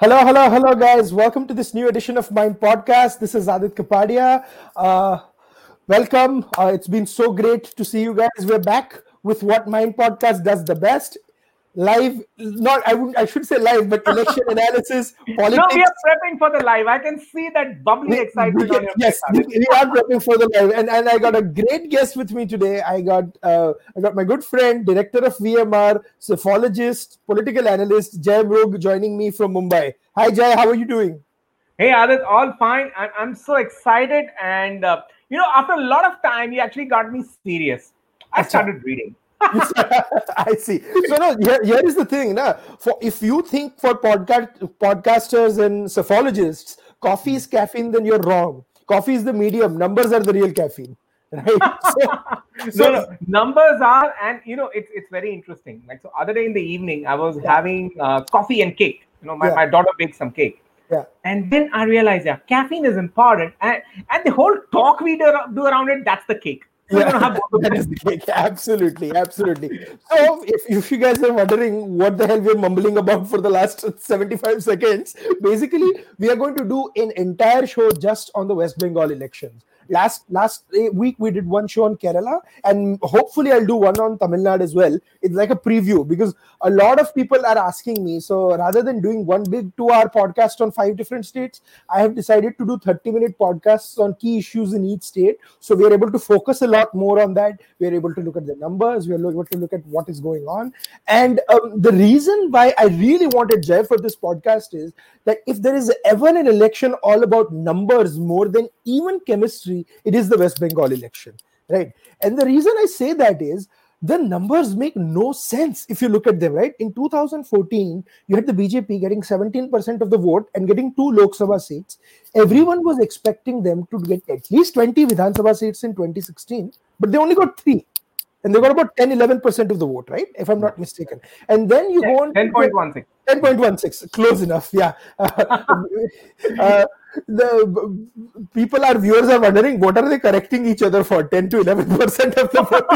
Hello, hello, hello, guys. Welcome to this new edition of Mind Podcast. This is Aadit Kapadia. Uh, welcome. Uh, it's been so great to see you guys. We're back with what Mind Podcast does the best live not i would i should say live but election analysis politics no we are prepping for the live. I can see that bubbly excitement we, yes we, we, are prepping for the live. And, and i got a great guest with me today. I got uh, i got my good friend director of vmr psephologist political analyst Jai Mrug joining me from mumbai. Hi jay how are you doing? Hey aadit. All fine. I'm, I'm so excited. And uh, you know after a lot of time you actually got me serious. I started reading I see. So no, here, here is the thing. Na, for if you think for podcast podcasters and psephologists, coffee is caffeine, then you're wrong. Coffee is the medium. Numbers are the real caffeine. Right? So, so no, no, numbers are, and you know, it's it's very interesting. Like so, other day in the evening, I was yeah. having uh, coffee and cake. You know, my, yeah. my daughter baked some cake. Yeah. And then I realized, yeah, caffeine is important, and and the whole talk we do, do around it, that's the cake yeah, that is the cake. Absolutely, absolutely. So, if, if you guys are wondering what the hell we're mumbling about for the last 75 seconds, basically, we are going to do an entire show just on the West Bengal elections last last week we did one show on kerala and hopefully i'll do one on tamil nadu as well. It's like a preview because a lot of people are asking me. So rather than doing one big two hour podcast on five different states i have decided to do 30 minute podcasts on key issues in each state. So we are able to focus a lot more on that. We are able to look at the numbers. We are able to look at what is going on. And um, the reason why i really wanted jai for this podcast is that if there is ever an election all about numbers more than even chemistry, it is the West Bengal election, right? And the reason I say that is the numbers make no sense if you look at them, right? In 2014, you had the BJP getting 17% of the vote and getting two Lok Sabha seats. Everyone was expecting them to get at least 20 Vidhan Sabha seats in 2016, but they only got three and they got about 10 11% of the vote right if i'm not mistaken and then you go on 10.16 10.16 close enough yeah. Uh, the people our viewers are wondering what are they correcting each other for? 10 to 11 percent of the vote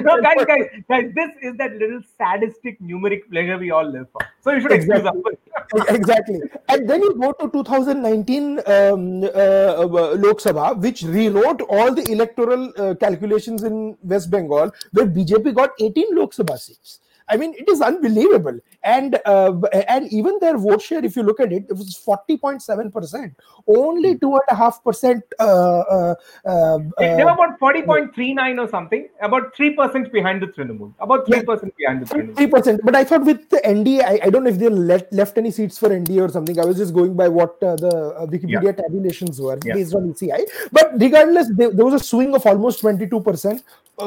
no guys, guys guys this is that little sadistic numeric pleasure we all live for. So you should exactly. excuse us. Exactly. And then you go to 2019 um, uh, uh, lok sabha which rewrote all the electoral uh, calculations in west bengal where bjp got 18 lok sabha seats. I mean, it is unbelievable. And uh, and even their vote share, if you look at it, it was forty point seven percent. Only hmm. two and a half percent. Uh, uh, uh, they were about forty point three nine or something. About three percent behind the Trinamool. About three percent behind the Trinamool. Three percent. But I thought with the NDA, I, I don't know if they left left any seats for NDA or something. I was just going by what uh, the uh, Wikipedia yeah. tabulations were yeah. based on ECI. But regardless, there, there was a swing of almost twenty two percent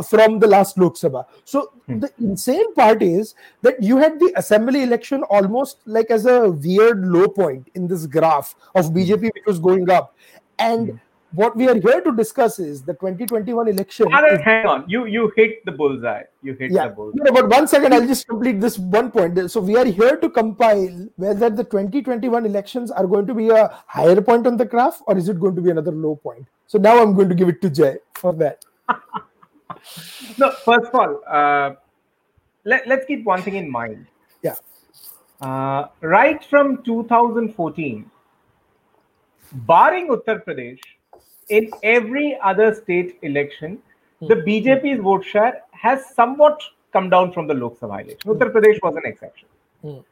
from the last Lok Sabha. So hmm. the insane part is that you had the assembly election almost like as a weird low point in this graph of BJP which was going up. And mm. what we are here to discuss is the 2021 election. Is, hang on, you you hit the bullseye. You hit yeah. the bullseye. Yeah, but one second, I'll just complete this one point. So we are here to compile whether the 2021 elections are going to be a higher point on the graph or is it going to be another low point. So now I'm going to give it to Jai for that. no, first of all, uh, let, let's keep one thing in mind. Yeah. Uh, right from 2014, barring Uttar Pradesh, in every other state election, the hmm. BJP's vote share has somewhat come down from the Lok Sabha election. Hmm. Uttar Pradesh was an exception. Mm.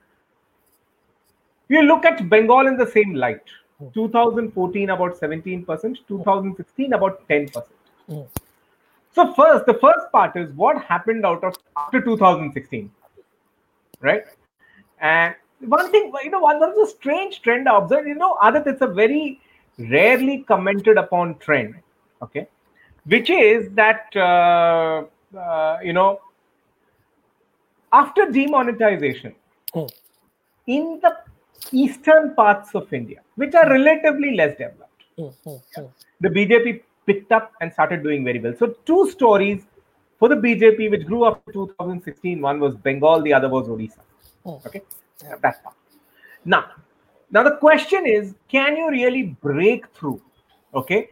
You look at Bengal in the same light. 2014 about 17%, 2016 about 10%. Mm. So first, the first part is what happened out of after 2016, right? And one thing, you know, one of the strange trend I observed, you know, Aadit, it's a very rarely commented upon trend, okay, which is that uh, uh, you know after demonetization oh. in the eastern parts of India, which are relatively less developed, oh, oh, the BJP picked up and started doing very well. So two stories for the BJP which grew up in 2016. One was Bengal, the other was Odisha. Oh. Okay, yeah. that part. Now, now the question is, can you really break through? Okay,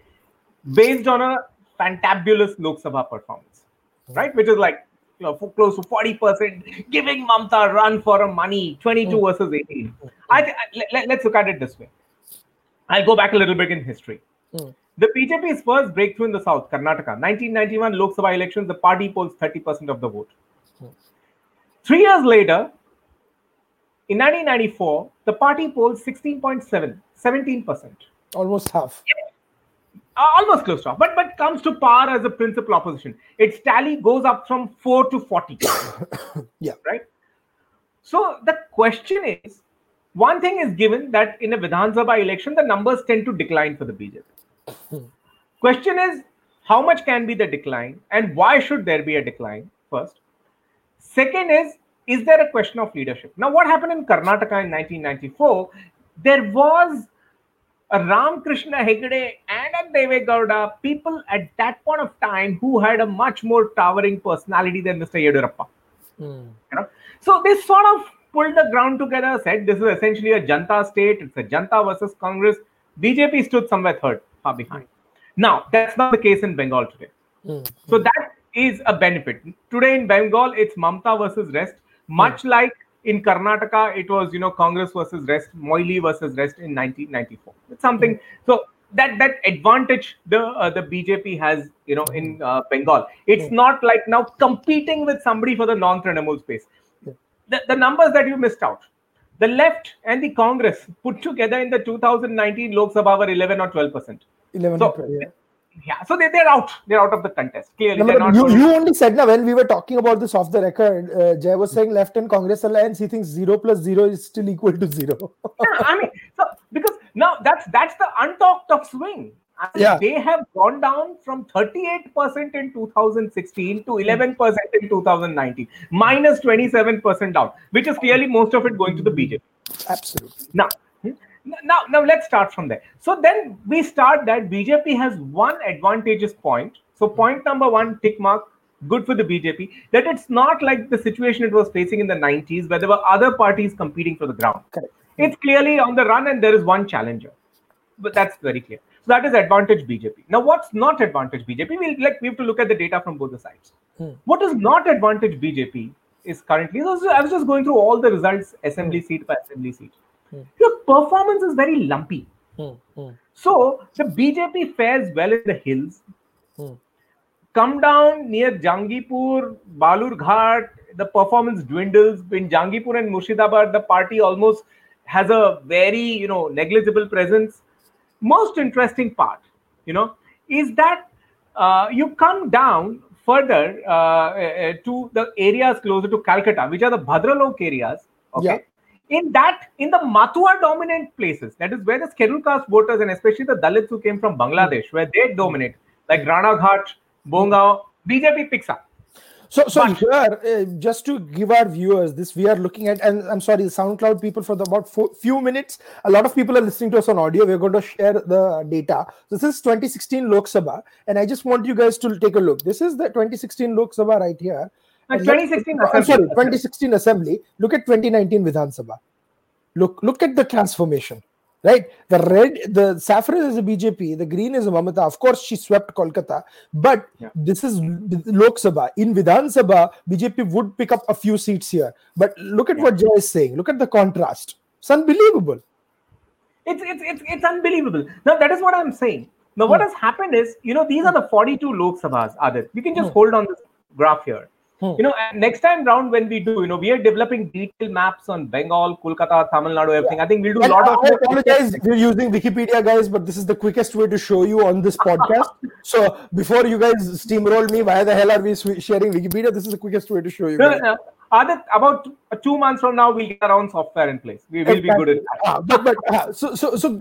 based on a fantabulous Lok Sabha performance, hmm. right? Which is like you know, close to 40%, giving Mamta a run for a money, 22 Hmm. versus 18. Hmm. I th- let, us look at it this way. I'll go back a little bit in history. Hmm. The BJP's first breakthrough in the south, Karnataka, 1991 Lok Sabha elections, the party polls 30% of the vote. Three years later, in 1994, the party polls 16.7, 17%. Almost half. Uh, almost close to half, but but comes to power as a principal opposition. Its tally goes up from four to forty. Yeah. Right. So the question is, one thing is given that in a Vidhan Sabha election, the numbers tend to decline for the BJP. Question is, how much can be the decline, and why should there be a decline? First. Second is, is there a question of leadership? Now, what happened in Karnataka in 1994? There was a Ramakrishna Hegde and a Deve Gowda, people at that point of time who had a much more towering personality than Mr. Yediyurappa. Hmm. You know? So they sort of pulled the ground together, said this is essentially a Janta state, it's a Janta versus Congress. BJP stood somewhere third, far behind. Now, that's not the case in Bengal today. Hmm. So that is a benefit. Today in Bengal, it's Mamta versus rest, much like in Karnataka, it was you know Congress versus rest, Moily versus rest in 1994. It's something. So that that advantage the uh, the BJP has you know in uh, Bengal. It's not like now competing with somebody for the non-Trinamool space. The, the numbers that you missed out. The left and the Congress put together in the 2019 Lok Sabha were 11 or 12 percent. 11 So- 12, yeah. Yeah, so they, they're out. They're out of the contest. Clearly, No, they're not. you, you only said now when we were talking about this off the record, uh, Jai was saying left and Congress alliance, he thinks zero plus zero is still equal to zero. Yeah, I mean, so because now that's that's the untalked of swing. I mean, Yeah. They have gone down from 38% in 2016 to 11% in 2019, minus 27% down, which is clearly most of it going to the BJP. Absolutely. Now, now, now let's start from there. So then we start that BJP has one advantageous point. So point number one, tick mark, good for the BJP, that it's not like the situation it was facing in the 90s where there were other parties competing for the ground. Correct. It's clearly on the run and there is one challenger. But that's very clear. So that is advantage BJP. Now, what's not advantage BJP? We'll like we have to look at the data from both the sides. Hmm. What is not advantage BJP is currently. so I was just going through all the results, assembly seat by assembly seat. Hmm. Your performance is very lumpy. Hmm, So the BJP fares well in the hills. Hmm. Come down near Jangipur, Balurghat, the performance dwindles. In Jangipur and Murshidabad, the party almost has a very you know negligible presence. Most interesting part, you know, is that uh, you come down further uh, uh, to the areas closer to Calcutta, which are the Bhadralok areas. Okay. In that, in the Matua dominant places, that is where the scheduled caste voters and especially the Dalits who came from Bangladesh, where they dominate, like Rana Ghat, Bongaon, BJP picks up. So, so But- here, uh, just to give our viewers this, we are looking at, and I'm sorry, SoundCloud people for the about four, few minutes. A lot of people are listening to us on audio. We're going to share the data. This is 2016 Lok Sabha, and I just want you guys to take a look. This is the 2016 Lok Sabha right here. Uh, And let's- 2016 assembly. sorry, 2016 Assembly. Look at 2019 Vidhan Sabha. Look, look at the transformation. Right, the red, the saffron is a BJP, the green is a Mamata. Of course, she swept Kolkata, but Yeah. this is Lok Sabha. In Vidhan Sabha, BJP would pick up a few seats here. But look at what Jai is saying. Look at the contrast. It's unbelievable. It's, it's, it's, it's unbelievable. Now, that is what I'm saying. Now, what Hmm. has happened is, you know, these are the 42 Lok Sabhas, Aadit. You can just Hmm. hold on this graph here. Hmm. You know, and next time round when we do, you know, we are developing detailed maps on Bengal, Kolkata, Tamil Nadu, everything. I think we'll do a lot I of apologize. We're using Wikipedia, guys, but this is the quickest way to show you on this podcast. so before you guys steamroll me, why the hell are we sharing Wikipedia? This is the quickest way to show you. No, guys. no. Aadit, about uh, two months from now, we'll get our own software in place. We will be good at that. Ah, but but uh, so so so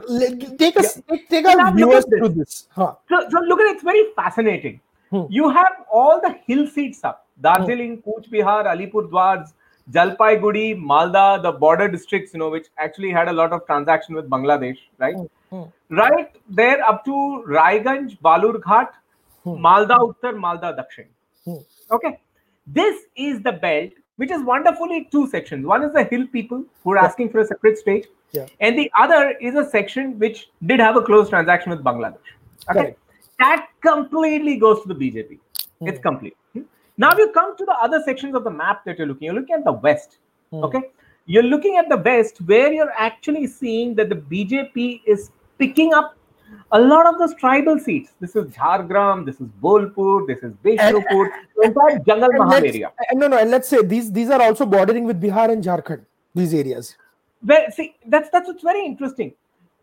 take us take, take our look viewers through this. Huh. So, so look at it, it's very fascinating. Hmm. You have all the hill seats up Darjeeling, Cooch Behar, Alipur Dwars, Jalpaiguri, Malda, the border districts, you know, which actually had a lot of transaction with Bangladesh, right? Hmm. Right there up to Raiganj, Balurghat, Hmm. Malda Uttar, Malda Dakshin. Hmm. Okay. This is the belt, which is wonderfully two sections. One is the hill people who are Yeah. asking for a separate state, Yeah. and the other is a section which did have a close transaction with Bangladesh. Okay. Correct. That completely goes to the BJP. It's Hmm. complete. Now you come to the other sections of the map that you're looking. You're looking at the west. Hmm. Okay, you're looking at the west where you're actually seeing that the BJP is picking up a lot of those tribal seats. This is Jhargram, this is Bolpur, this is Bishnupur, entire Jungle Mahal area. and no, no, and let's say these these are also bordering with Bihar and Jharkhand. These areas. Well, see, that's that's what's very interesting.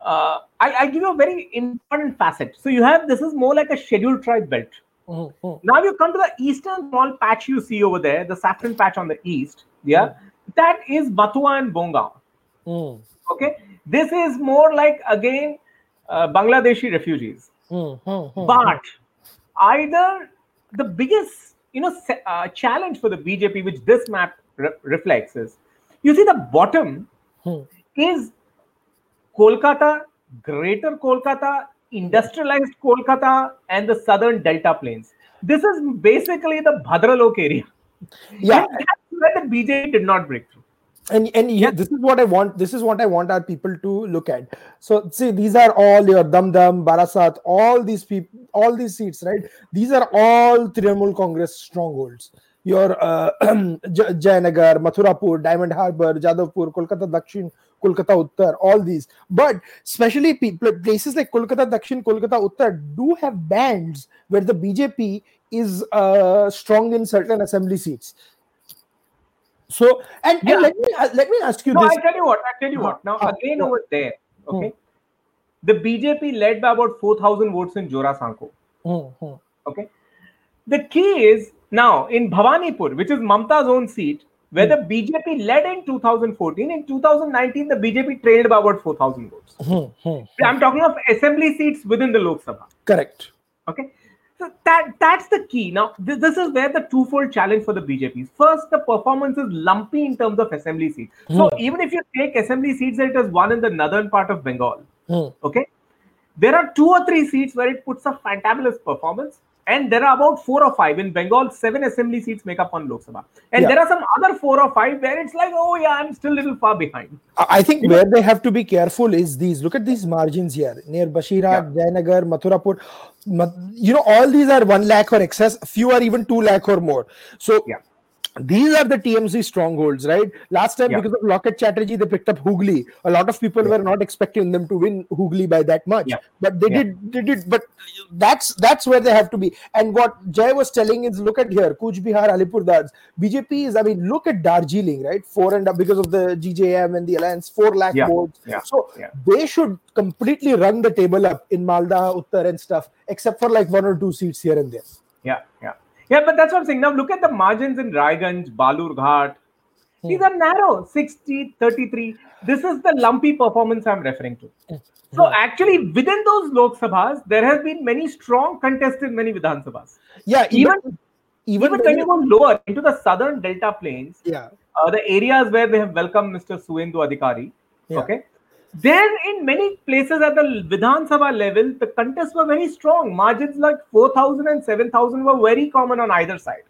Uh, I, I'll give you a very important facet. So you have this is more like a scheduled tribe belt. Mhm, mhm. Now you come to the eastern small patch you see over there, the saffron patch on the east. Yeah, that is Batua and Bongaon. Mm, Okay, this is more like again uh, Bangladeshi refugees. But either the biggest you know uh, challenge for the BJP, which this map re- reflects, is you see the bottom mm. is Kolkata, Greater Kolkata, industrialized Kolkata, and the southern Delta Plains. This is basically the Bhadralok area. Yeah, And that's where the BJP did not break through. and and yeah, this is what I want. This is what I want our people to look at. So see, these are all your Dum Dum, Barasat, all these people, all these seats, right? These are all Trinamool Congress strongholds. Your uh, Jayanagar, Mathurapur, Diamond Harbour, Jadavpur, Kolkata Dakshin, Kolkata Uttar, all these. But especially people, places like Kolkata Dakshin, Kolkata Uttar do have bands where the BJP is uh, strong in certain assembly seats. So and, Yeah. and let me uh, let me ask you No, this. I tell you what. I tell you what. Now Ah, again over there, okay, the BJP led by about four thousand votes in Jorasanko. Hmm, hmm. Okay. The key is now in Bhawanipur, which is Mamta's own seat, where the BJP led in 2014. In 2019, the BJP trailed by about 4,000 votes. Hmm, hmm. I'm talking of assembly seats within the Lok Sabha. Correct. Okay. So that that's the key. Now, this, this is where the twofold challenge for the BJP. First, the performance is lumpy in terms of assembly seats. So even if you take assembly seats that it has won in the northern part of Bengal, Hmm. okay, there are two or three seats where it puts a fantabulous performance. And there are about four or five in Bengal. Seven assembly seats make up on Lok Sabha, and Yeah. there are some other four or five where it's like, oh yeah, I'm still a little far behind. I think where they have to be careful is these. Look at these margins here near Bashira, Jayanagar, Mathurapur. Ma- You know, all these are one lakh or excess. Few are even two lakh or more. So Yeah. These are the TMC strongholds, right? Last time, Yeah. because of Locket Chatterjee, they picked up Hooghly. A lot of people were not expecting them to win Hooghly by that much, Yeah. but they Yeah. did. They did. But that's that's where they have to be. And what Jai was telling is, look at here, Cooch Behar, Alipurduars. BJP is. I mean, look at Darjeeling, right? Four and up because of the GJM and the alliance, four lakh Yeah. votes. Yeah. So Yeah. they should completely run the table up in Malda, Uttar, and stuff, except for like one or two seats here and there. Yeah, yeah, yeah. But that's what I'm saying. Now look at the margins in Raiganj, Balurghat. These are narrow 60, 33. This is the lumpy performance I'm referring to. So actually, within those Lok Sabhas, there has been many strong contests in many Vidhan Sabhas. Yeah, Even even even when you go lower into the southern Delta Plains, yeah. uh, the areas where they have welcomed Mr. Suvendu Adhikari, Yeah. okay, there in many places at the Vidhan Sabha level, the contests were very strong. Margins like 4,000 and 7,000 were very common on either side.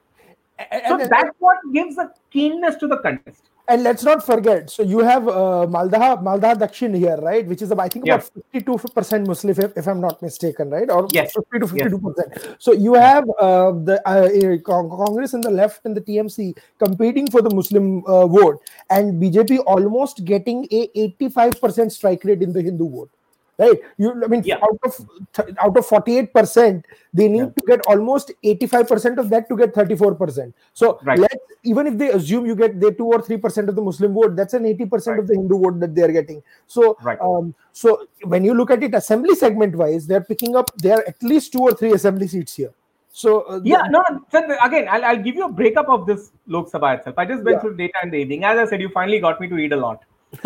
And, So and- that's what gives a keenness to the contest. And let's not forget. So you have uh, Maldah, Maldah Dakshin here, right? Which is about, I think Yeah. about fifty-two percent Muslim, if, if I'm not mistaken, right? Or Yes. fifty to fifty-two percent. So you have uh, the uh, Congress and the left and the TMC competing for the Muslim uh, vote, and BJP almost getting a eighty-five percent strike rate in the Hindu vote. Right, you. I mean, Yeah. out of out of forty-eight percent, they need Yeah. to get almost eighty-five percent of that to get thirty-four percent. So Right. let even if they assume you get the two or three percent of the Muslim vote, that's an eighty percent Right. of the Hindu vote that they are getting. So, Right. um, so when you look at it assembly segment wise, they're picking up there are at least two or three assembly seats here. So uh, Yeah, no, no. Again, I'll, I'll give you a breakup of this Lok Sabha itself. I just went Yeah. through data in the evening. As I said, you finally got me to read a lot.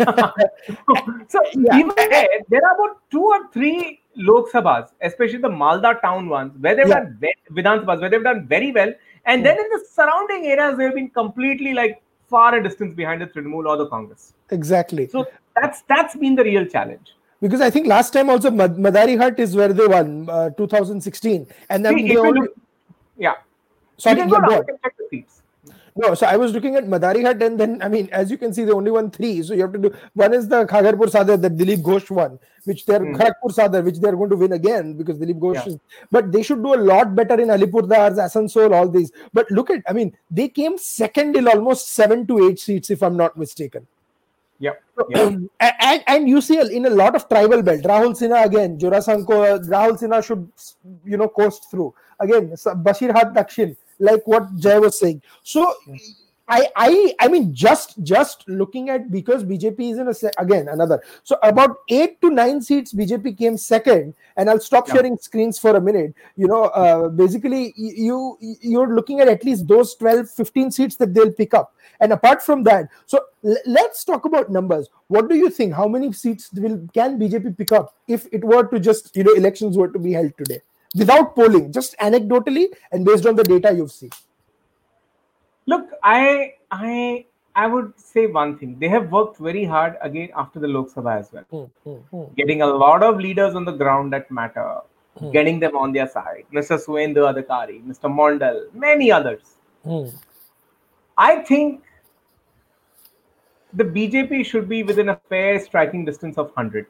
so Yeah. even there, there are about two or three Lok Sabhas, especially the Malda town ones, where they've Yeah. done Vidhan Sabhas, where they've done very well. And then in the surrounding areas, they've been completely like far a distance behind the Trinamool or the Congress. exactly So that's that's been the real challenge. because I think last time also Mad- Madarihat is where they won uh, 2016, and then See, they only look- yeah. sorry you can yeah, go go check the seats. No, so I was looking at Madarihat, and then I mean, as you can see, they only won three. So you have to do one is the Kharagpur Sadar, the Dilip Ghosh one, which they're Hmm. Kharagpur Sadar, which they're going to win again because Dilip Ghosh Yeah. is. But they should do a lot better in Alipurduars, Asansol, all these. But look at, I mean, they came second in almost seven to eight seats, if I'm not mistaken. Yep. Yeah. and, and you see in a lot of tribal belt, Rahul Sinha again, Jorasanko, Rahul Sinha should, you know, coast through. Again, Basirhat Dakshin, like what Jai was saying. So, I, I, I mean, just, just looking at because BJP is in a se- again another. So about eight to nine seats, BJP came second, and I'll stop Yeah. sharing screens for a minute. You know, uh, basically, you you're looking at at least those 12, 15 seats that they'll pick up. And apart from that, so l- let's talk about numbers. What do you think? How many seats will can BJP pick up if it were to just you know elections were to be held today without polling, just anecdotally and based on the data you've seen? Look, I I I would say one thing. They have worked very hard again after the Lok Sabha as well, Hmm, hmm, hmm, getting a lot of leaders on the ground that matter, Hmm. getting them on their side. Mr. Suvendu Adhikari, Mr. Mondal, many others. hmm. I think the BJP should be within a fair striking distance of 100.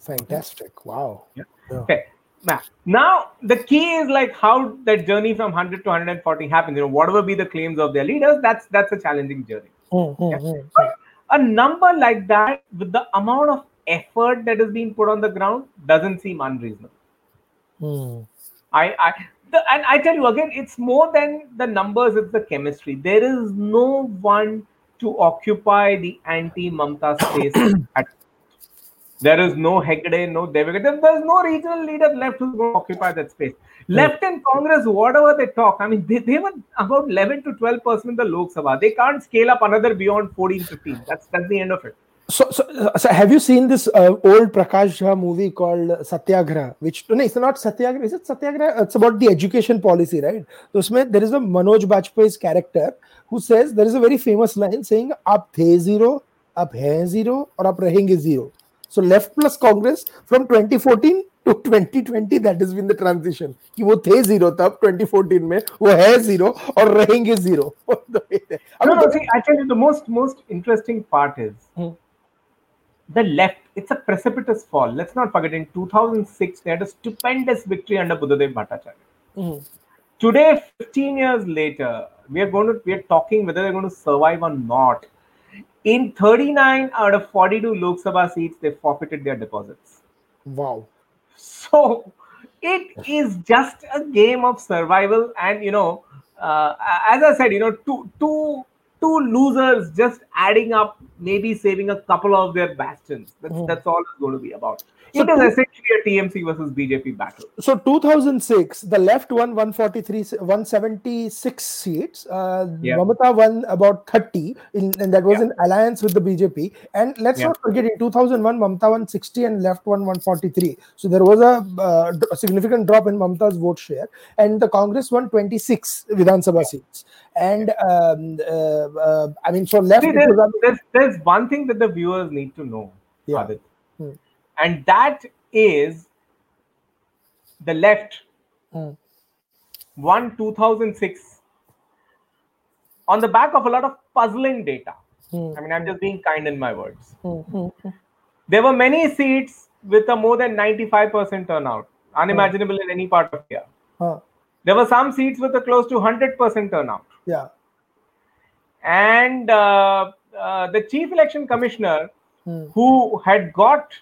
Fantastic! Wow. Yeah. Yeah. Okay. Now, now the key is like how that journey from 100 to 140 happens. You know, whatever be the claims of their leaders, that's that's a challenging journey. Hmm, hmm, Yeah. hmm, But a number like that, with the amount of effort that is being put on the ground, doesn't seem unreasonable. hmm. I, I the, and I tell you again, it's more than the numbers; it's the chemistry. There is no one to occupy the anti-Mamta space. at, there is no Hegde, no Deve Gowda. There's no regional leader left who will occupy that space. Left in Congress, whatever they talk, I mean, they, they were about 11 to 12 percent in the Lok Sabha. They can't scale up another beyond 14, 15. That's that's the end of it. So, so, so have you seen this uh, old Prakash Jha movie called Satyagraha? Which no, it's not Satyagraha. Is it Satyagraha? It's about the education policy, right? So, usme, there is a Manoj Bajpayee's character who says there is a very famous line saying, "Aap the zero, aap hai zero, or aap rahenge zero." So left plus Congress from 2014 to 2020 that has been the transition. कि वो थे zero तब 2014 में वो है zero और रहेंगे zero. No, no, see, I tell you, the most most interesting part is Hmm. the left. It's a precipitous fall. Let's not forget, in 2006, they had a stupendous victory under Buddhadev Bhattacharya. Mhm. Today, 15 years later, we are going to we are talking whether they're going to survive or not. in 39 out of 42 Lok Sabha seats, they forfeited their deposits. Wow. So it is just a game of survival, and you know, uh, as I said, you know, two two two losers just adding up, maybe saving a couple of their bastions. That's Mhm. that's all it's going to be about. So It is essentially a TMC versus BJP battle. So 2006, the left won 143, 176 seats. Uh, Yeah. Mamata won about 30, in, and that was Yeah. in alliance with the BJP. And let's Yeah. not forget, in 2001, Mamata won 60 and left won 143. So there was a, uh, a significant drop in Mamata's vote share. And the Congress won 26 Vidhan Sabha seats. And um, uh, uh, I mean, so left. See, there's, there's, there's one thing that the viewers need to know, Yeah. Aadit. And that is the left won 2006 on the back of a lot of puzzling data. Hmm. I mean, I'm just being kind in my words. Hmm, hmm, hmm. There were many seats with a more than 95% turnout, unimaginable in any part of India. Huh. There were some seats with a close to 100% turnout. Yeah. And uh, uh, the chief election commissioner, Hmm. who had got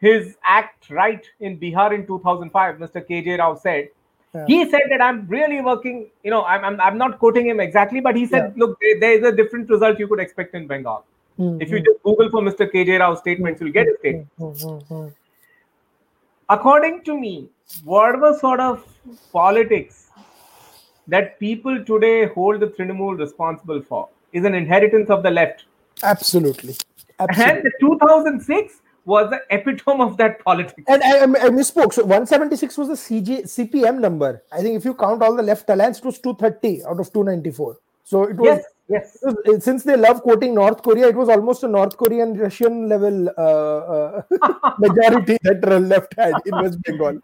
his act right in Bihar in 2005, Mr. KJ Rao said, Yeah. he said that I'm really working, you know, I'm, I'm, I'm not quoting him exactly, but he said, look, there, there is a different result you could expect in Bengal. Hmm, If you just Google for Mr. KJ Rao statements, you'll get his statement. hmm, hmm, hmm. According to me, whatever sort of politics that people today hold the Trinamool responsible for is an inheritance of the left. Absolutely. And the 2006 was the epitome of that politics. And I, I misspoke. So 176 was the CJ, CPM number. I think if you count all the left alliance, it was 230 out of 294. So it was, yes, yes. was- since they love quoting North Korea, it was almost a North Korean Russian level uh, uh, majority that the left had in West Bengal.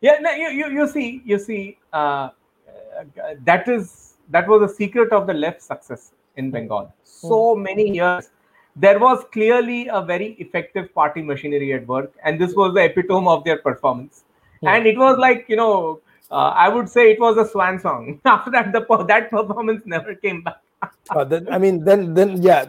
Yeah, no, you, you, you see, you see, uh, uh, that is that was the secret of the left success in Bengal. So many years, there was clearly a very effective party machinery at work, and this was the epitome of their performance. And it was like you know, uh, I would say it was a swan song. After that, the that performance never came back. Uh, then, I mean, then, then, yeah.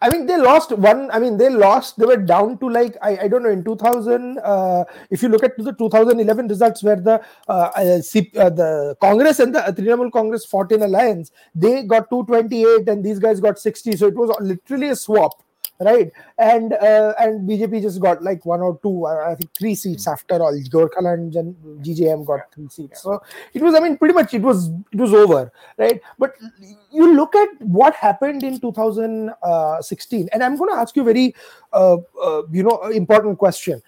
I mean, they lost one. I mean, they lost. They were down to like I, I don't know in 2000. Uh, if you look at the 2011 results, where the uh, uh, uh, the Congress and the Trinamool Congress fought in alliance, they got 228 and these guys got 60. So it was literally a swap, right? And uh, and BJP just got like one or two, uh, I think three seats after all. Gorkhaland and GJM got three seats. So it was. I mean, pretty much it was it was over, right? But you look at what happened in 2016 and i'm going to ask you a very uh, uh, you know important question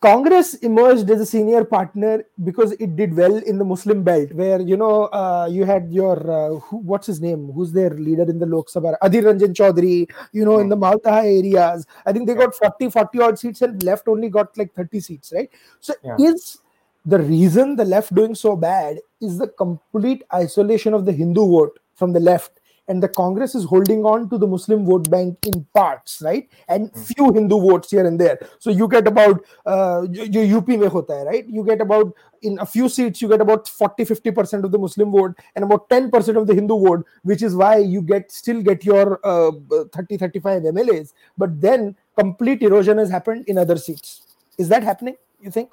congress emerged as a senior partner because it did well in the muslim belt where you know uh, you had your uh, who, what's his name? Who's their leader in the lok sabha? Adhir ranjan chaudhary you know in the maltaha areas. I think they got 40 40 odd seats and left only got like 30 seats right? So Yeah. is the reason the left doing so bad is the complete isolation of the hindu vote from the left and the congress is holding on to the muslim vote bank in parts right and few hindu votes here and there so you get about uh, जो UP में होता है right you get about in a few seats you get about 40 50% of the muslim vote and about 10% of the hindu vote which is why you get still get your uh, 30 35 mlas but then complete erosion has happened in other seats is that happening you think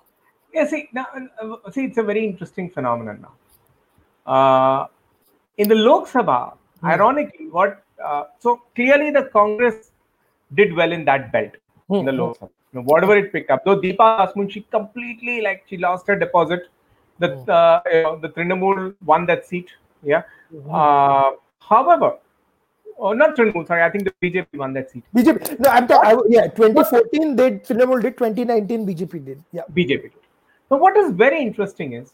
Yeah, see now, uh, see, it's a very interesting phenomenon now. Uh, in the Lok Sabha, ironically, what uh, so clearly the Congress did well in that belt in the Hmm. Lok Sabha. You know, whatever it picked up, though Deepa Dasmunsi, she completely like she lost her deposit. The uh, you know, the Trinamool won that seat. Yeah. Uh, however, oh, not Trinamool. Sorry, I think the BJP won that seat. BJP. No, I'm talking. Yeah, 2014 they Trinamool did. 2019 BJP did. Yeah. BJP. did. Now, what is very interesting is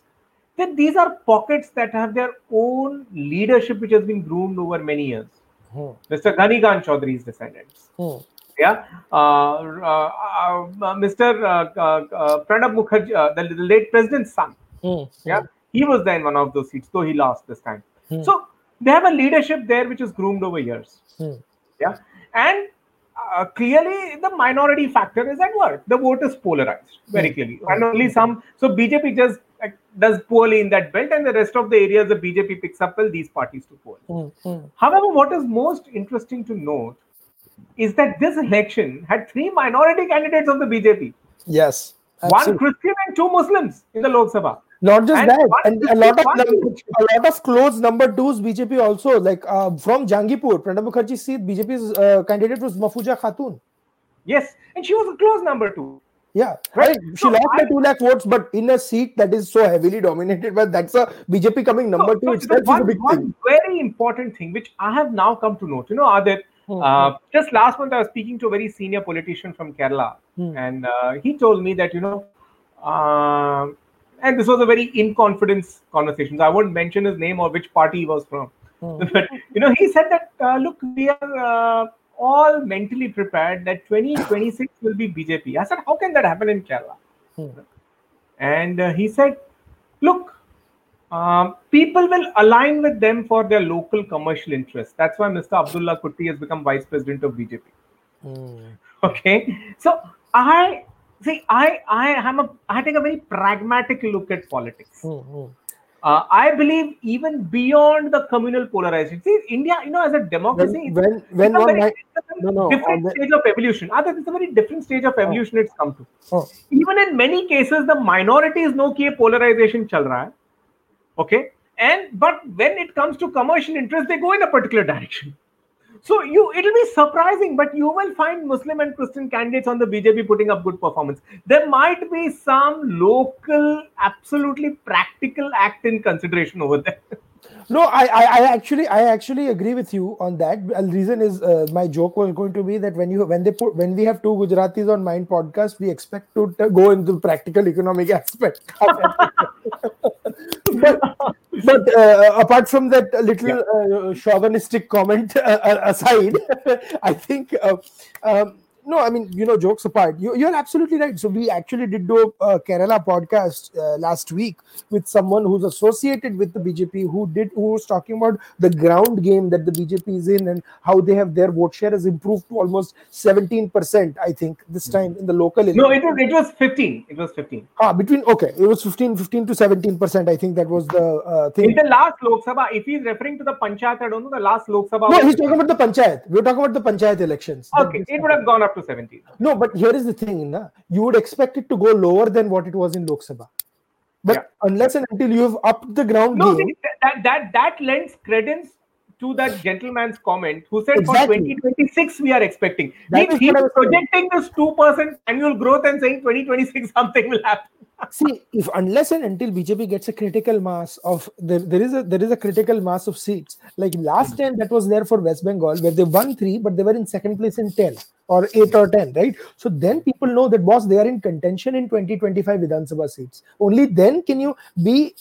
that these are pockets that have their own leadership, which has been groomed over many years. Hmm. Mr. Ghani Khan Chaudhary's descendants. Hmm. Yeah, uh, uh, uh, Mr. Uh, uh, uh, Pranab Mukherjee, uh, the, the late president's son. Hmm. Yeah, he was there in one of those seats, though he lost this time. Hmm. So they have a leadership there which is groomed over years. Hmm. Yeah, and uh, clearly the minority factor is at work. The vote is polarized very Hmm. clearly, and only some. So BJP just does poorly in that belt, and the rest of the areas the BJP picks up well. These parties do poorly. Hmm. Hmm. However, what is most interesting to note is that this election had three minority candidates of the BJP: Yes. one. Christian and two Muslims in the Lok Sabha. Not just and that, one and a lot of one a lot of close number twos BJP also like uh, from Jangipur, Pranab Mukherjee's seat, BJP's uh, candidate was Mafuja Khatun. Yes, and she was a close number two. Yeah, Right. right. She So lost by two lakh votes, but in a seat that is so heavily dominated, but that's a BJP coming number So- two so itself is a one, big one thing. very important thing which I have now come to note. You know, Aadit, Hmm, uh, just last month I was speaking to a very senior politician from Kerala, Hmm. and uh, he told me that you know, um and this was a very in confidence conversation. So I won't mention his name or which party he was from. Hmm. but you know, he said that uh, look, we are uh, all mentally prepared that 2026 will be BJP. I said, how can that happen in Kerala? Hmm. And uh, he said, look, um, people will align with them for their local commercial interests. That's why Mr. Abdullah Kutti has become vice president of BJP. Hmm. Okay, so I see. I I am a I take a very pragmatic look at politics. Hmm. Uh, I believe even beyond the communal polarization. See, India, you know, as a democracy, when, when, it's, a very, different the, um, stage of evolution. Other, it's a very different stage of oh. evolution oh, it's come to. Oh. Even in many cases, the minorities know that polarization chal raha hai, okay, and but when it comes to commercial interest, they go in a particular direction. So you, it'll be surprising, but you will find Muslim and Christian candidates on the BJP putting up good performance. There might be some local, absolutely practical act in consideration over there. No, I, I, I actually, I actually agree with you on that. The reason is uh, my joke was going to be that when you, when they put, when we have two Gujaratis on Mind podcast, we expect to t- go into the practical economic aspect. but, but uh, apart from that little uh, chauvinistic comment uh, uh, aside, I think uh, um, no, I mean, you know, jokes apart, you, you're absolutely right. So we actually did do a Kerala podcast uh, last week with someone who's associated with the BJP, who did who was talking about the ground game that the BJP is in and how they have their vote share has improved to almost 17 percent. I think this time in the local. No, it was it was 15. It was 15. Ah, between okay, it was 15, 15 to 17 percent. I think that was the uh, thing. In the last Lok Sabha, if he's referring to the Panchayat, I don't know the last Lok Sabha. No, he's talking about the panchayat. We're talking about the panchayat elections. okay, it would have gone up to 17. No, but here is the thing, na? you would expect it to go lower than what it was in Lok Sabha. But Yeah. unless and until you have upped the ground No, game, that that that lends credence to that gentleman's comment who said Exactly. for 2026 we are expecting. That Means he's what I was saying. projecting this two percent annual growth and saying 2026 something will happen. see if unless and until BJP gets a critical mass of there, there is a there is a critical mass of seats. Like last hmm. time that was there for West Bengal where they won three, but they were in second place in ten or eight or ten, right? So then people know that boss they are in contention in 2025 Vidhan Sabha seats. Only then can you be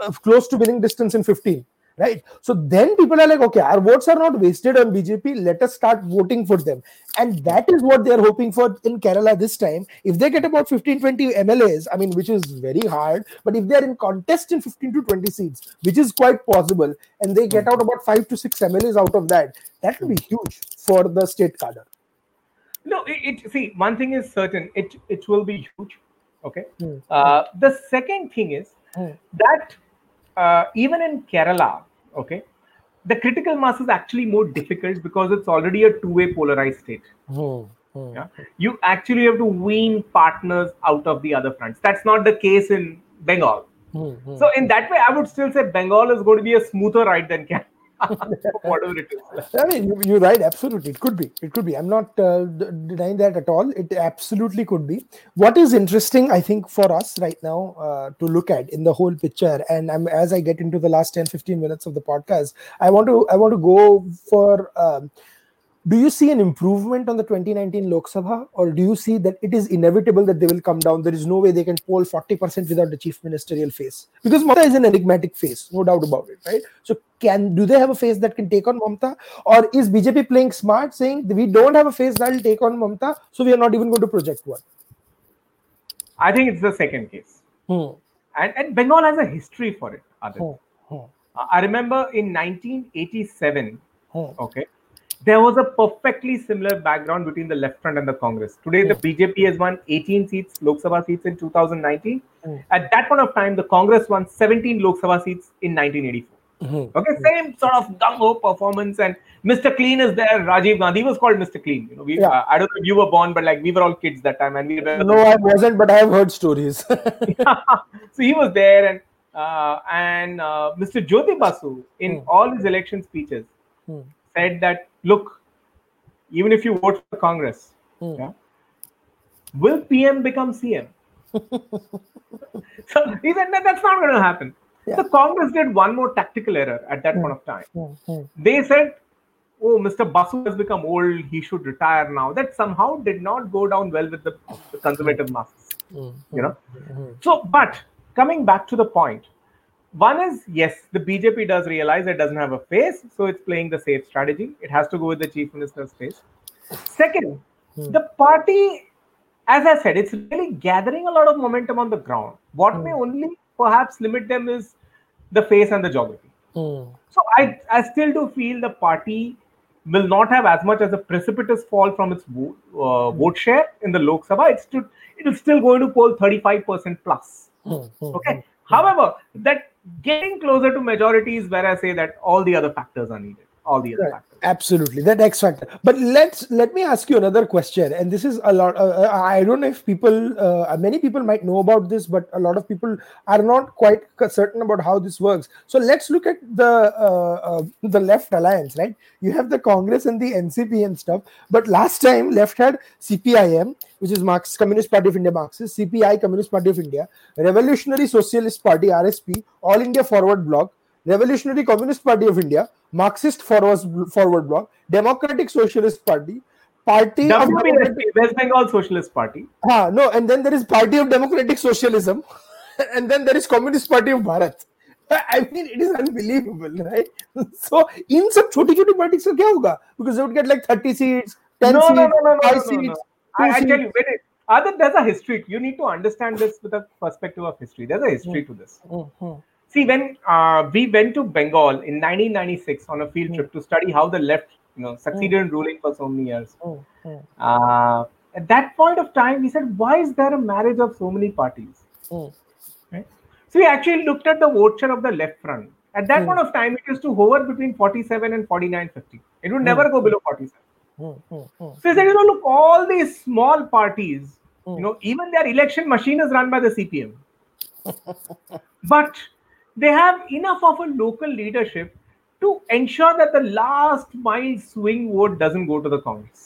uh, close to winning distance in 15 right? So then people are like okay our votes are not wasted on bjp let us start voting for them. And that is what they are hoping for in kerala this time. If they get about 15 20 mlas i mean which is very hard but if they are in contest in 15 to 20 seats which is quite possible and they get out about 5 to 6 mlas out of that that will be huge for the state cadre No, it, it see one thing is certain. It it will be huge. Okay. Hmm. Uh, the second thing is Hmm. that uh, even in Kerala, okay, the critical mass is actually more difficult because it's already a two-way polarized state. Yeah? You actually have to wean partners out of the other fronts. That's not the case in Bengal. So in that way, I would still say Bengal is going to be a smoother ride than Kerala, whatever it is. I mean, you- you're right. Absolutely, it could be. It could be. I'm not uh, denying that at all. It absolutely could be. What is interesting, I think, for us right now uh, to look at in the whole picture, and I'm, as I get into the last 10, 15 minutes of the podcast, I want to I want to go for. Um, do you see an improvement on the 2019 Lok Sabha, or do you see that it is inevitable that they will come down? There is no way they can poll 40% without the chief ministerial face because Mamata is an enigmatic face, no doubt about it, right? So, can do they have a face that can take on Mamata, or is BJP playing smart, saying we don't have a face that will take on Mamata, so we are not even going to project one? I think it's the second case. Hmm. And, and Bengal has a history for it. Hmm. Hmm. I remember in 1987, Hmm. okay, there was a perfectly similar background between the left front and the Congress. Today, the BJP has won 18 seats, Lok Sabha seats in 2019. Hmm. At that point of time, the Congress won 17 Lok Sabha seats in 1984. Mhm. Okay, same sort of gung ho performance, and Mr. Clean is there. Rajiv Gandhi was called Mr. Clean. You know, we, Yeah. uh, I don't know if you were born, but like we were all kids that time, and we were No, I wasn't, but I have heard stories. so he was there, and uh, and uh, Mr. Jyoti Basu in Hmm. all his election speeches Hmm. Said that look, even if you vote for Congress, Hmm. yeah, will PM become CM? so he said that that's not going to happen. Yeah. The Congress did one more tactical error at that point of time. Hmm. They said, "Oh, Mr. Basu has become old; he should retire now." That somehow did not go down well with the, the conservative masses. Hmm. You know. Hmm. So, but coming back to the point, one is yes, the BJP does realize it doesn't have a face, so it's playing the safe strategy. It has to go with the chief minister's face. Second, Hmm. the party, as I said, it's really gathering a lot of momentum on the ground. What Hmm. may only perhaps limit them is the face and the geography. Hmm. So I, I still do feel the party will not have as much as a precipitous fall from its vote, uh, vote share in the Lok Sabha. It's still, it is still going to poll 35% plus. Hmm. Hmm. Okay. However, that getting closer to majority is where I say that all the other factors are needed. All the other Right. factors. absolutely that x factor but let's let me ask you another question and this is a lot uh, uh, i don't know if people uh, many people might know about this but a lot of people are not quite certain about how this works so let's look at the uh, uh, the left alliance right you have the congress and the ncp and stuff but last time left had cpim which is marxist communist party of india marxist cpi communist party of india revolutionary socialist party rsp all india forward bloc Revolutionary Communist Party of India, Marxist Forward, Forward Bloc, Democratic Socialist Party, Party of WPSP, West Bengal Socialist Party. Ah, no, and then there is Party of Democratic Socialism, and then there is Communist Party of Bharat. I mean, it is unbelievable, right? So, in सब छोटी छोटी parties का क्या होगा? Because they would get like 30 seats, 10 no, seats, no, no, no, no, 5 no, no, seats, no. 2 I, I seats. tell you, wait, wait. Other, there's a history. You need to understand this with a perspective of history. There's a history to this. Mhm. See, when uh, we went to Bengal in 1996 on a field trip to study how the left, you know, succeeded in ruling for so many years. Mhm. Uh, at that point of time, we said, why is there a marriage of so many parties? Right? So we actually looked at the vote share of the left front. At that Hmm. point of time, it used to hover between 47 and 49.50. It would never go below 47. Mhm. Mhm. So he said, you know, look, all these small parties, Hmm. you know, even their election machine is run by the CPM. but they have enough of a local leadership to ensure that the last mile swing vote doesn't go to the Congress.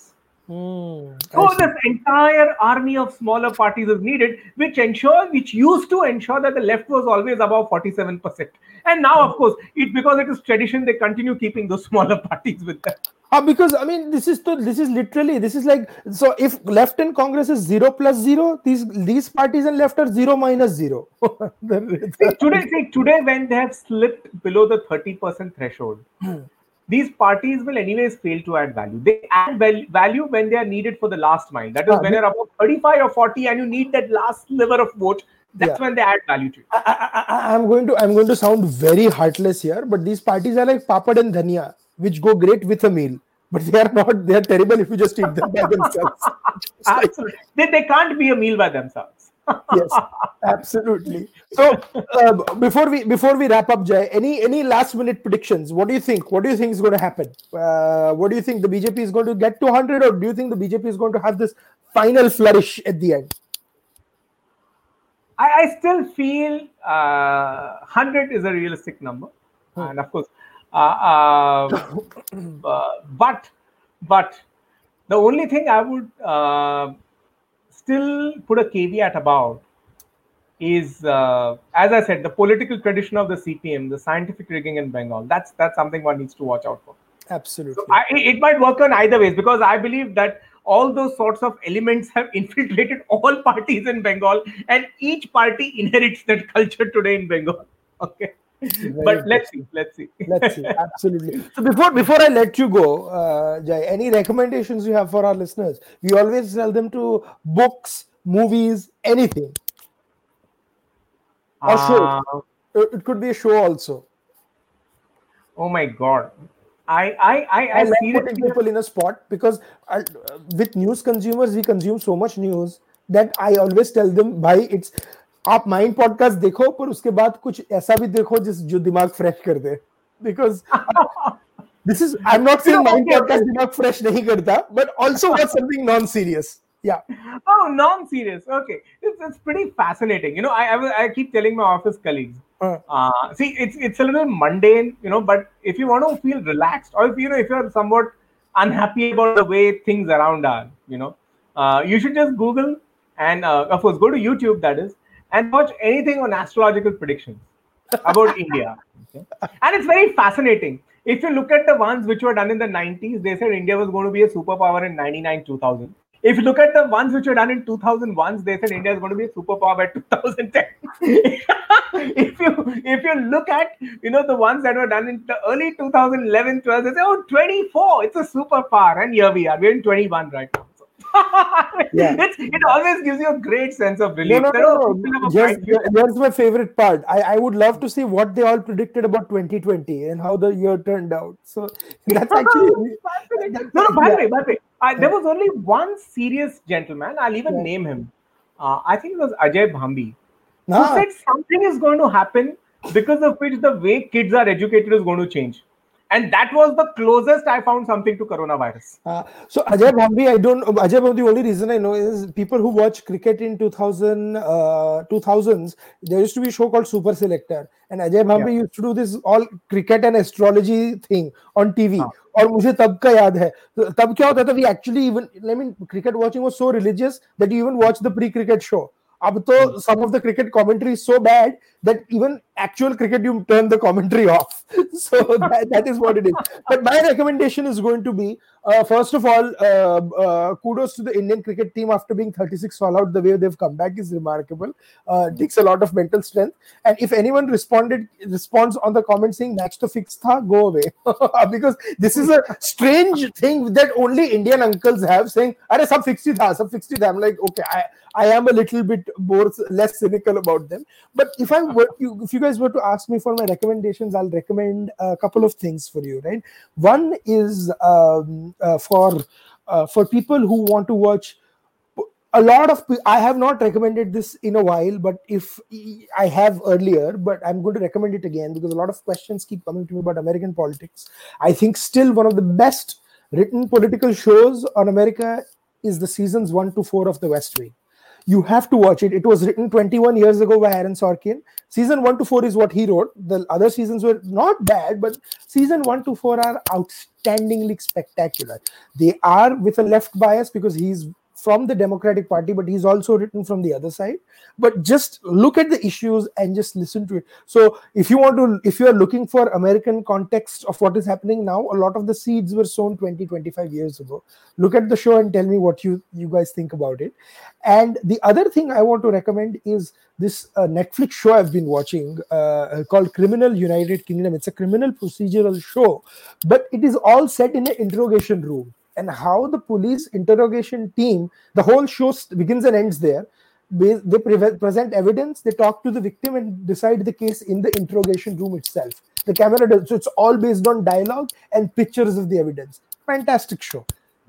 Mhm. So this entire army of smaller parties is needed, which ensure, which used to ensure that the left was always above 47%. And now, of course, it because it is tradition, they continue keeping those smaller parties with them. Ah, because I mean, this is to, this is literally this is like so. If left and Congress is zero plus zero, these these parties and left are zero minus zero. See, today, see, today when they have slipped below the 30% threshold, these parties will anyways fail to add value. They add val- value when they are needed for the last mile. That is Ah, when you're about 35 or 40 and you need that last sliver of vote. That's Yeah. when they add value to you. I, I'm going to I'm going to sound very heartless here, but these parties are like papad and dhania, which go great with a meal, but they are not. They are terrible if you just eat them by themselves. Absolutely. They, they can't be a meal by themselves. yes, absolutely. So uh, before we before we wrap up, Jai, any any last minute predictions? What do you think? What do you think is going to happen? Uh, what do you think the BJP is going to get to 100, or do you think the BJP is going to have this final flourish at the end? I, I still feel uh, 100 is a realistic number. And of course, but but the only thing I would uh, still put a caveat about is, uh, as I said, the political tradition of the CPM, the scientific rigging in Bengal. That's that's something one needs to watch out for. Absolutely. I, it it might work on either ways because I believe that all those sorts of elements have infiltrated all parties in Bengal, and each party inherits that culture today in Bengal. Okay, but let's see, let's see. Let's see. Absolutely. So before before I let you go, uh, Jai, any recommendations you have for our listeners? We always tell them to books, movies, anything. Or show. Uh, Uh, It could be a show also. oh my god, I I I, I I like putting people in a spot because I, uh, with news consumers we consume so much news that I always tell them भाई it's आप mind podcast देखो पर उसके बाद कुछ ऐसा भी देखो जिस जो दिमाग फ्रेश कर दे because this is I am not saying mind okay, podcast दिमाग फ्रेश नहीं करता but also watch something non serious या Oh, non-serious. Okay, it's, it's pretty fascinating. You know, I, I will- I keep telling my office colleagues. Uh. Uh, see, it's it's a little mundane, you know. But if you want to feel relaxed, or if you know if you're somewhat unhappy about the way things around are, you know, uh, you should just Google and uh, of course go to YouTube. That is, and watch anything on astrological predictions about India. Okay? And it's very fascinating. If you look at the ones which were done in the 90s, they said India was going to be a superpower in 99 2000. If you look at the ones which were done in 2001, they said India is going to be a superpower by 2010. if you if you look at you know the ones that were done in the early 2011 12, they say oh 24, it's a superpower, and here we are. We're in 21 right now. Yeah. it's, it always gives you a great sense of relief. no, no, no. Here's, here's my favorite part. I, I would love to see what they all predicted about 2020 and how the year turned out. So that's actually no, no, by the way, by the way, I, there was only one serious gentleman. I'll even Yeah. name him. Uh, I think it was Ajai Bhambi, who Ah. said something is going to happen because of which the way kids are educated is going to change and that was the closest I found something to coronavirus. Uh, so Ajai Bhambi, I don't Ajai Bhambi, the only reason I know is people who watch cricket in 2000 uh, 2000s there used to be a show called Super Selector and Ajai Bhambi yeah. used to do this all cricket and astrology thing on TV. Uh-huh. और मुझे तब का याद है तब क्या होता था watching was so religious that you even watch the pre-cricket show. Even hmm. some of the cricket commentary अब तो bad that even actual cricket, you turn the commentary off. So that, that is what it is. But my recommendation is going to be uh, first of all, uh, uh, kudos to the Indian cricket team after being 36 all out. The way they've come back is remarkable. Uh, takes a lot of mental strength. And if anyone responded responds on the comment saying match to fix tha, go away because this is a strange thing that only Indian uncles have saying, "Are sab fixed tha, sab fixed tha." I'm like, okay, I, I am a little bit more less cynical about them. But if I were you, if you guys were to ask me for my recommendations, I'll recommend a couple of things for you. Right, one is um, uh, for uh, for people who want to watch. A lot of I have not recommended this in a while, but if I have earlier, but I'm going to recommend it again because a lot of questions keep coming to me about American politics. I think still one of the best written political shows on America is the seasons one to four of The West Wing you have to watch it. It was written 21 years ago by Aaron Sorkin. Season 1 to 4 is what he wrote. The other seasons were not bad, but season 1 to 4 are outstandingly spectacular. They are with a left bias because he's from the Democratic Party, but he's also written from the other side. But just look at the issues and just listen to it. So, if you want to, if you are looking for American context of what is happening now, a lot of the seeds were sown 20, 25 years ago. Look at the show and tell me what you you guys think about it. And the other thing I want to recommend is this uh, Netflix show I've been watching uh, called Criminal United Kingdom. It's a criminal procedural show, but it is all set in an interrogation room and how the police interrogation team the whole show begins and ends there. They, pre- present evidence they talk to the victim and decide the case in the interrogation room itself. The camera does so it's all based on dialogue and pictures of the evidence. Fantastic show.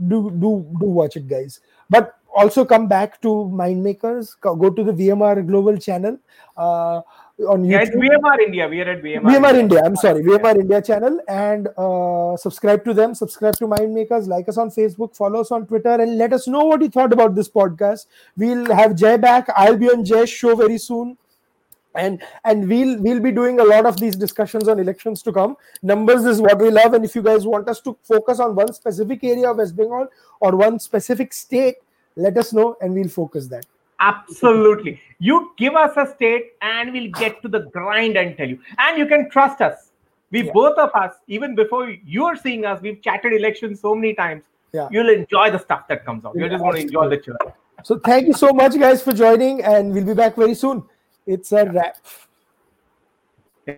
Do do do watch it guys. But also come back to mind makers go to the vmr global channel. Uh, on YouTube. Yeah, it's VMR India. We are at VMR. VMR India. India. I'm sorry, VMR India channel, and uh, subscribe to them. Subscribe to Mind Makers. Like us on Facebook. Follow us on Twitter, and let us know what you thought about this podcast. We'll have Jai back. I'll be on Jai's show very soon and and we'll we'll be doing a lot of these discussions on elections to come numbers is what we love and if you guys want us to focus on one specific area of west bengal or one specific state let us know and we'll focus that Absolutely. You give us a state and we'll get to the grind and tell you. And you can trust us. We yeah. both of us, even before you're seeing us, we've chatted elections so many times. Yeah. You'll enjoy the stuff that comes out. You're just going to enjoy the church. So thank you so much, guys, for joining, and we'll be back very soon. It's a wrap.